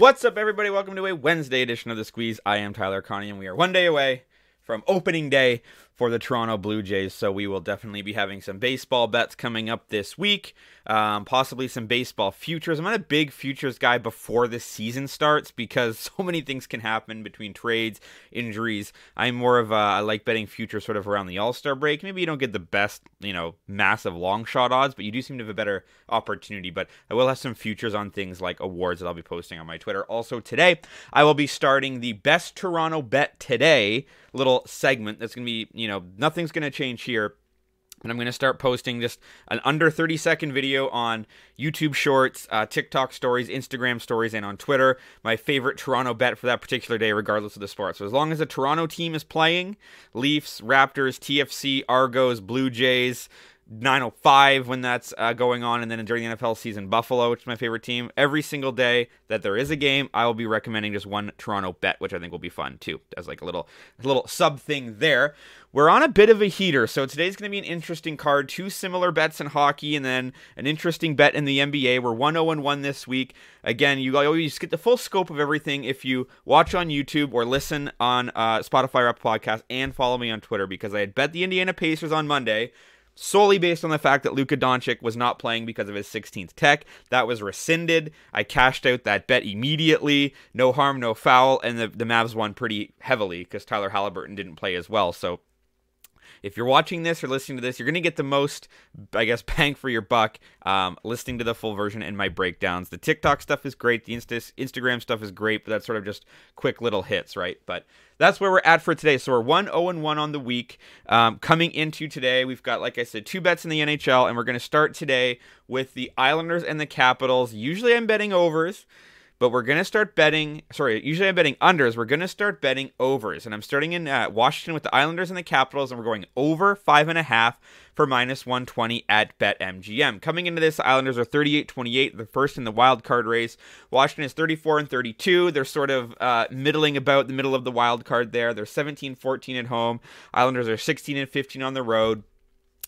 What's up, everybody? Welcome to a Wednesday edition of The Squeeze. I am Tyler Conium, and we are one day away from opening day for the Toronto Blue Jays. So we will definitely be having some baseball bets coming up this week, um, possibly some baseball futures. I'm not a big futures guy before the season starts because so many things can happen between trades, injuries. I'm more of a, I like betting futures sort of around the All Star break. Maybe you don't get the best, you know, massive long shot odds, but you do seem to have a better opportunity. But I will have some futures on things like awards that I'll be posting on my Twitter. Also today, I will be starting the best Toronto bet today little segment that's going to be, you know, nothing's going to change here. And I'm going to start posting just an under 30 second video on YouTube Shorts, uh, TikTok Stories, Instagram Stories, and on Twitter. My favorite Toronto bet for that particular day, regardless of the sport. So as long as the Toronto team is playing, Leafs, Raptors, TFC, Argos, Blue Jays, 905 when that's uh, going on, and then during the NFL season, Buffalo, which is my favorite team. Every single day that there is a game, I will be recommending just one Toronto bet, which I think will be fun too, as like a little a little sub thing there. We're on a bit of a heater, so today's going to be an interesting card. Two similar bets in hockey, and then an interesting bet in the NBA. We're 1 0 1 this week. Again, you always get the full scope of everything if you watch on YouTube or listen on uh, Spotify or Podcast and follow me on Twitter because I had bet the Indiana Pacers on Monday solely based on the fact that Luka Doncic was not playing because of his 16th tech. That was rescinded. I cashed out that bet immediately. No harm, no foul, and the, the Mavs won pretty heavily because Tyler Haliburton didn't play as well. So if you're watching this or listening to this, you're going to get the most, I guess, bang for your buck um, listening to the full version and my breakdowns. The TikTok stuff is great. The Insta- Instagram stuff is great, but that's sort of just quick little hits, right? But that's where we're at for today. So we're 1 0 1 on the week. Um, coming into today, we've got, like I said, two bets in the NHL, and we're going to start today with the Islanders and the Capitals. Usually I'm betting overs but we're going to start betting. Sorry, usually I'm betting unders. We're going to start betting overs. And I'm starting in uh, Washington with the Islanders and the Capitals, and we're going over five and a half for minus 120 at BetMGM. Coming into this, Islanders are 38 28, the first in the wild card race. Washington is 34 and 32. They're sort of uh, middling about the middle of the wild card there. They're 17 14 at home. Islanders are 16 and 15 on the road.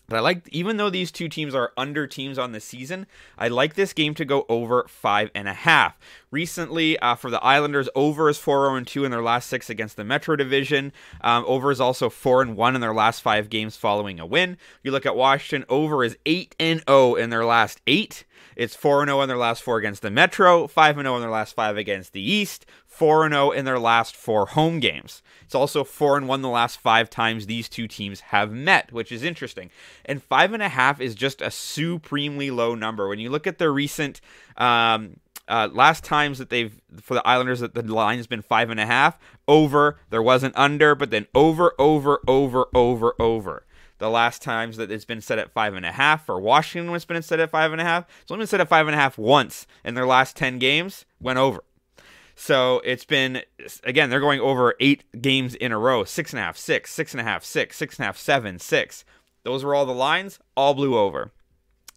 But I like, even though these two teams are under teams on the season, I like this game to go over five and a half. Recently, uh, for the Islanders, over is 4 0 2 in their last six against the Metro Division. Um, over is also 4 and 1 in their last five games following a win. You look at Washington, over is 8 and 0 in their last eight. It's 4 0 in their last four against the Metro, 5 0 in their last five against the East, 4 0 in their last four home games. It's also 4 1 the last five times these two teams have met, which is interesting. And 5.5 is just a supremely low number. When you look at the recent. Um, uh, last times that they've for the Islanders that the line has been five and a half over. There wasn't under, but then over, over, over, over, over the last times that it's been set at five and a half. For Washington, it's been set at five and a half. It's only been set at five and a half once in their last 10 games, went over. So it's been, again, they're going over eight games in a row six and a half, six, six and a half, six, six and a half, seven, six. Those were all the lines, all blew over.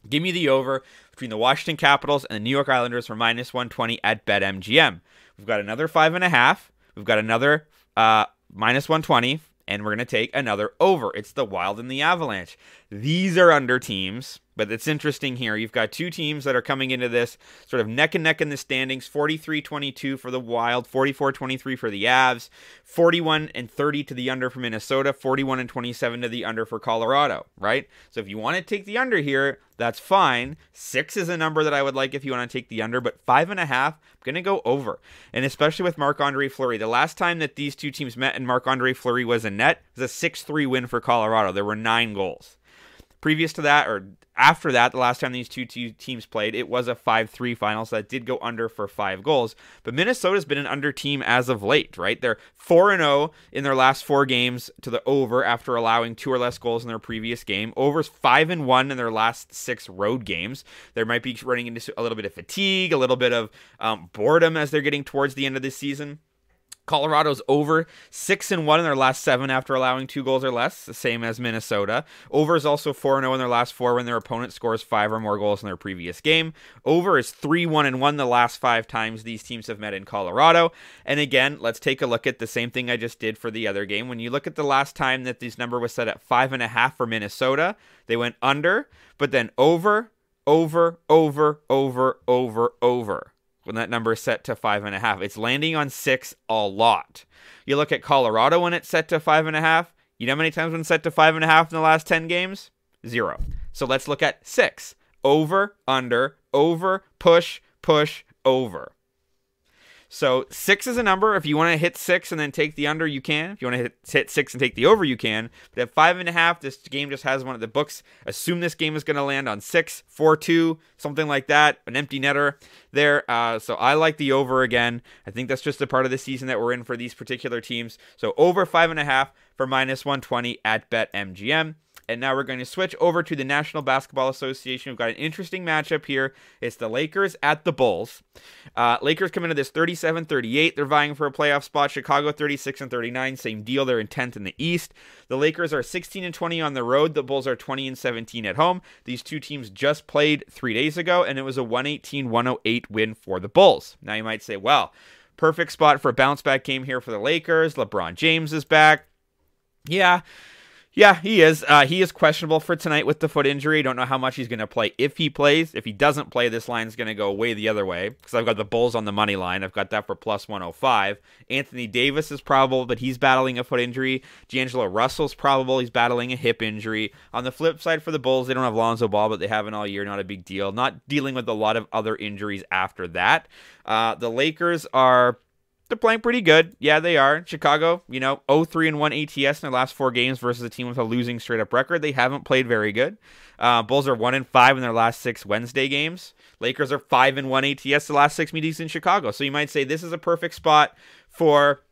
Give me the over between the Washington Capitals and the New York Islanders for minus 120 at BetMGM. We've got another five and a half. We've got another uh, minus 120 and we're going to take another over. It's the Wild and the Avalanche. These are under teams, but it's interesting here. You've got two teams that are coming into this sort of neck and neck in the standings 43 22 for the Wild, 44 23 for the Avs, 41 and 30 to the under for Minnesota, 41 and 27 to the under for Colorado, right? So if you want to take the under here, that's fine. Six is a number that I would like if you want to take the under, but five and a half, I'm going to go over. And especially with Marc Andre Fleury. The last time that these two teams met and Marc Andre Fleury was in net was a 6 3 win for Colorado. There were nine goals. Previous to that, or after that, the last time these two teams played, it was a 5 3 final, so that did go under for five goals. But Minnesota's been an under team as of late, right? They're 4 0 in their last four games to the over after allowing two or less goals in their previous game. Over's 5 and 1 in their last six road games. They might be running into a little bit of fatigue, a little bit of um, boredom as they're getting towards the end of the season. Colorado's over six and one in their last seven after allowing two goals or less, the same as Minnesota. Over is also four and zero in their last four when their opponent scores five or more goals in their previous game. Over is three one and one the last five times these teams have met in Colorado. And again, let's take a look at the same thing I just did for the other game. When you look at the last time that this number was set at five and a half for Minnesota, they went under, but then over, over, over, over, over, over. When that number is set to five and a half. It's landing on six a lot. You look at Colorado when it's set to five and a half. You know how many times when set to five and a half in the last 10 games? Zero. So let's look at six. Over, under, over, push, push, over. So six is a number. If you want to hit six and then take the under, you can. If you want to hit, hit six and take the over, you can. But at five and a half, this game just has one of the books. Assume this game is going to land on six, four, two, something like that. An empty netter there. Uh, so I like the over again. I think that's just a part of the season that we're in for these particular teams. So over five and a half for minus 120 at BetMGM. And now we're going to switch over to the National Basketball Association. We've got an interesting matchup here. It's the Lakers at the Bulls. Uh, Lakers come into this 37 38. They're vying for a playoff spot. Chicago 36 and 39. Same deal. They're in 10th in the East. The Lakers are 16 and 20 on the road. The Bulls are 20 and 17 at home. These two teams just played three days ago, and it was a 118 108 win for the Bulls. Now you might say, well, perfect spot for a bounce back game here for the Lakers. LeBron James is back. Yeah, yeah, he is. Uh, he is questionable for tonight with the foot injury. Don't know how much he's going to play if he plays. If he doesn't play, this line's going to go way the other way because I've got the Bulls on the money line. I've got that for plus 105. Anthony Davis is probable, but he's battling a foot injury. D'Angelo Russell's probable. He's battling a hip injury. On the flip side for the Bulls, they don't have Lonzo Ball, but they haven't all year. Not a big deal. Not dealing with a lot of other injuries after that. Uh, the Lakers are they're playing pretty good. Yeah, they are. Chicago, you know, 0-3 and 1 ATS in their last four games versus a team with a losing straight up record. They haven't played very good. Uh, Bulls are 1 and 5 in their last six Wednesday games. Lakers are 5 and 1 ATS the last six meetings in Chicago. So you might say this is a perfect spot for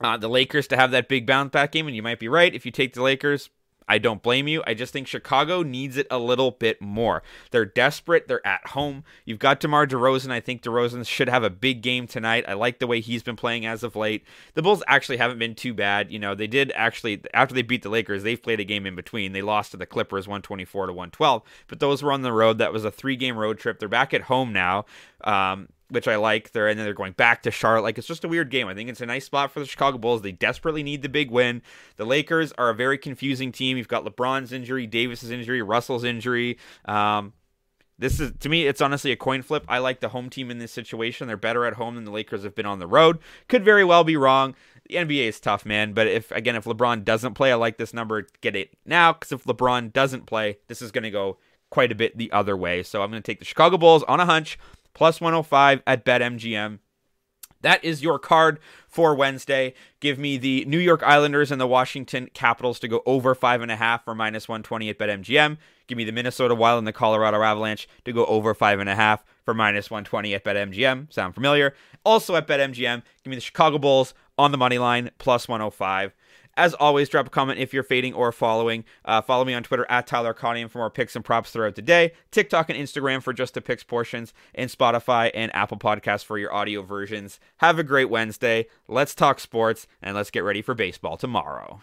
uh, the Lakers to have that big bounce back game, and you might be right. If you take the Lakers, I don't blame you. I just think Chicago needs it a little bit more. They're desperate. They're at home. You've got DeMar DeRozan. I think DeRozan should have a big game tonight. I like the way he's been playing as of late. The Bulls actually haven't been too bad. You know, they did actually after they beat the Lakers, they've played a game in between. They lost to the Clippers 124 to 112, but those were on the road. That was a three-game road trip. They're back at home now. Um, which I like. They're and then they're going back to Charlotte. Like it's just a weird game. I think it's a nice spot for the Chicago Bulls. They desperately need the big win. The Lakers are a very confusing team. You've got LeBron's injury, Davis's injury, Russell's injury. Um, this is to me, it's honestly a coin flip. I like the home team in this situation. They're better at home than the Lakers have been on the road. Could very well be wrong. The NBA is tough, man. But if again, if LeBron doesn't play, I like this number. Get it now, because if LeBron doesn't play, this is going to go quite a bit the other way. So I'm going to take the Chicago Bulls on a hunch plus 105 at BetMGM. That is your card for Wednesday. Give me the New York Islanders and the Washington Capitals to go over five and a half for minus 120 at BetMGM. Give me the Minnesota Wild and the Colorado Avalanche to go over five and a half for minus 120 at BetMGM. Sound familiar? Also at BetMGM, give me the Chicago Bulls on the money line plus 105. As always, drop a comment if you're fading or following. Uh, follow me on Twitter at Tyler Conium for more picks and props throughout the day. TikTok and Instagram for just the picks portions, and Spotify and Apple Podcasts for your audio versions. Have a great Wednesday. Let's talk sports, and let's get ready for baseball tomorrow.